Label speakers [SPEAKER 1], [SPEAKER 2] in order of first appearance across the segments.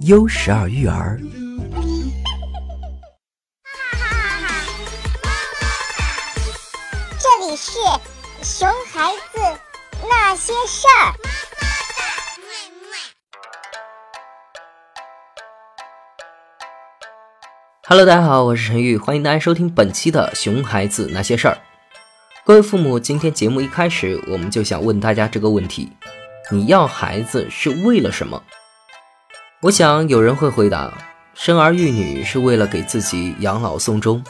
[SPEAKER 1] 优十二育儿，
[SPEAKER 2] 这里是熊孩子那些事儿。
[SPEAKER 3] Hello，大家好，我是陈玉，欢迎大家收听本期的《熊孩子那些事儿》。各位父母，今天节目一开始，我们就想问大家这个问题：你要孩子是为了什么？我想有人会回答，生儿育女是为了给自己养老送终；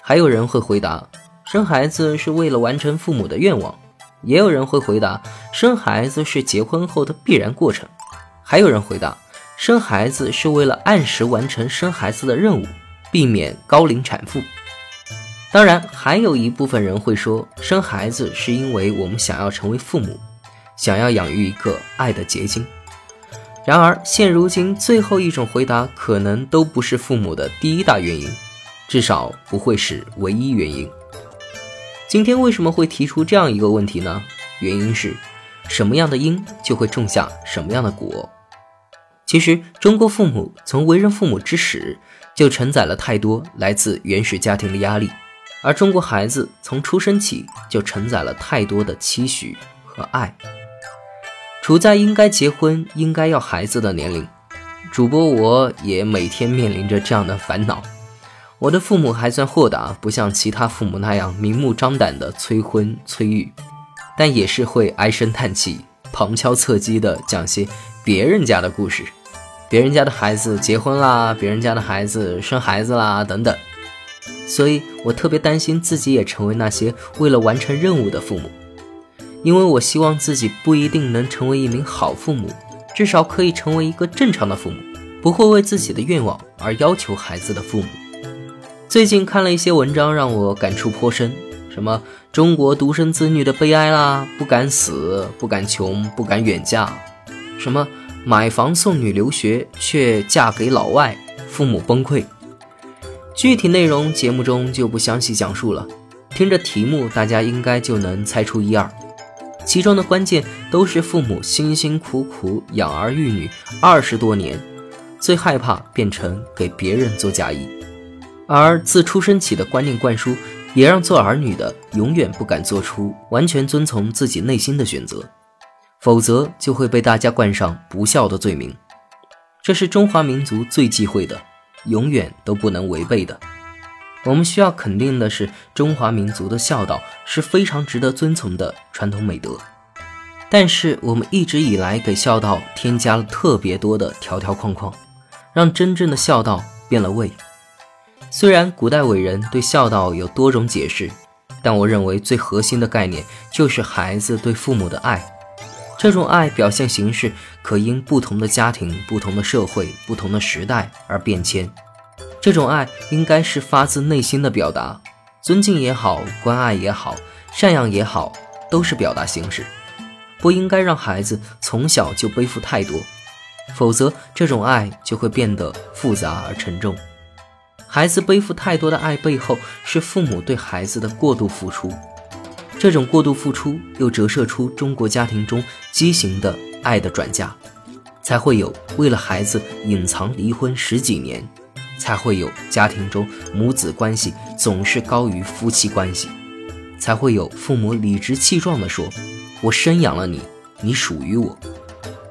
[SPEAKER 3] 还有人会回答，生孩子是为了完成父母的愿望；也有人会回答，生孩子是结婚后的必然过程；还有人回答，生孩子是为了按时完成生孩子的任务，避免高龄产妇。当然，还有一部分人会说，生孩子是因为我们想要成为父母，想要养育一个爱的结晶。然而，现如今最后一种回答可能都不是父母的第一大原因，至少不会是唯一原因。今天为什么会提出这样一个问题呢？原因是，什么样的因就会种下什么样的果。其实，中国父母从为人父母之始就承载了太多来自原始家庭的压力，而中国孩子从出生起就承载了太多的期许和爱。处在应该结婚、应该要孩子的年龄，主播我也每天面临着这样的烦恼。我的父母还算豁达，不像其他父母那样明目张胆的催婚催育，但也是会唉声叹气、旁敲侧击的讲些别人家的故事，别人家的孩子结婚啦，别人家的孩子生孩子啦等等。所以我特别担心自己也成为那些为了完成任务的父母。因为我希望自己不一定能成为一名好父母，至少可以成为一个正常的父母，不会为自己的愿望而要求孩子的父母。最近看了一些文章，让我感触颇深，什么中国独生子女的悲哀啦，不敢死，不敢穷，不敢远嫁，什么买房送女留学却嫁给老外，父母崩溃。具体内容节目中就不详细讲述了，听着题目大家应该就能猜出一二。其中的关键都是父母辛辛苦苦养儿育女二十多年，最害怕变成给别人做嫁衣，而自出生起的观念灌输，也让做儿女的永远不敢做出完全遵从自己内心的选择，否则就会被大家冠上不孝的罪名。这是中华民族最忌讳的，永远都不能违背的。我们需要肯定的是，中华民族的孝道是非常值得遵从的传统美德。但是，我们一直以来给孝道添加了特别多的条条框框，让真正的孝道变了味。虽然古代伟人对孝道有多种解释，但我认为最核心的概念就是孩子对父母的爱。这种爱表现形式可因不同的家庭、不同的社会、不同的时代而变迁。这种爱应该是发自内心的表达，尊敬也好，关爱也好，赡养也好，都是表达形式。不应该让孩子从小就背负太多，否则这种爱就会变得复杂而沉重。孩子背负太多的爱背后，是父母对孩子的过度付出。这种过度付出又折射出中国家庭中畸形的爱的转嫁，才会有为了孩子隐藏离婚十几年。才会有家庭中母子关系总是高于夫妻关系，才会有父母理直气壮地说：“我生养了你，你属于我。”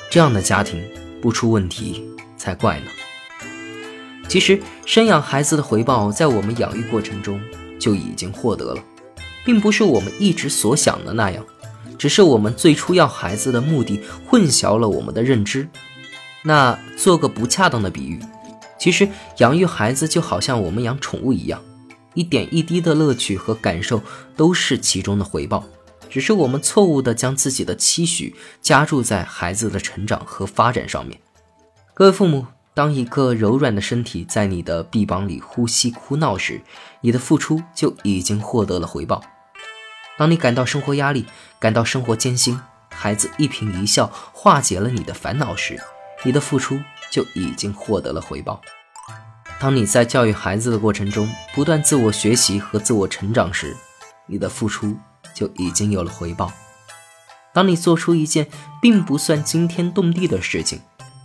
[SPEAKER 3] 这样的家庭不出问题才怪呢。其实，生养孩子的回报在我们养育过程中就已经获得了，并不是我们一直所想的那样，只是我们最初要孩子的目的混淆了我们的认知。那做个不恰当的比喻。其实养育孩子就好像我们养宠物一样，一点一滴的乐趣和感受都是其中的回报，只是我们错误的将自己的期许加注在孩子的成长和发展上面。各位父母，当一个柔软的身体在你的臂膀里呼吸哭闹时，你的付出就已经获得了回报。当你感到生活压力，感到生活艰辛，孩子一颦一笑化解了你的烦恼时，你的付出。就已经获得了回报。当你在教育孩子的过程中不断自我学习和自我成长时，你的付出就已经有了回报。当你做出一件并不算惊天动地的事情，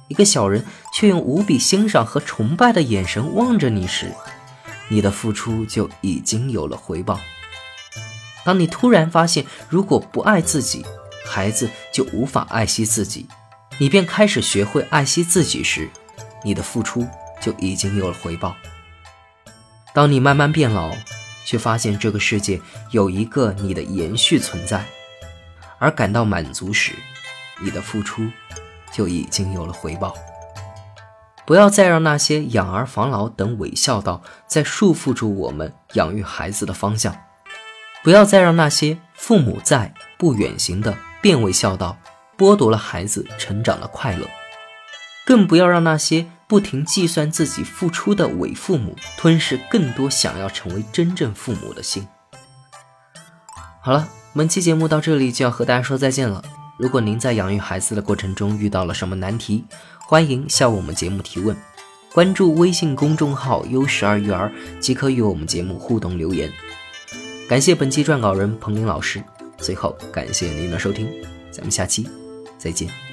[SPEAKER 3] 一个小人却用无比欣赏和崇拜的眼神望着你时，你的付出就已经有了回报。当你突然发现，如果不爱自己，孩子就无法爱惜自己，你便开始学会爱惜自己时，你的付出就已经有了回报。当你慢慢变老，却发现这个世界有一个你的延续存在，而感到满足时，你的付出就已经有了回报。不要再让那些养儿防老等伪孝道再束缚住我们养育孩子的方向，不要再让那些父母在不远行的变味孝道剥夺了孩子成长的快乐，更不要让那些不停计算自己付出的伪父母吞噬更多想要成为真正父母的心。好了，本期节目到这里就要和大家说再见了。如果您在养育孩子的过程中遇到了什么难题，欢迎向我们节目提问，关注微信公众号“优十二育儿”即可与我们节目互动留言。感谢本期撰稿人彭林老师，最后感谢您的收听，咱们下期再见。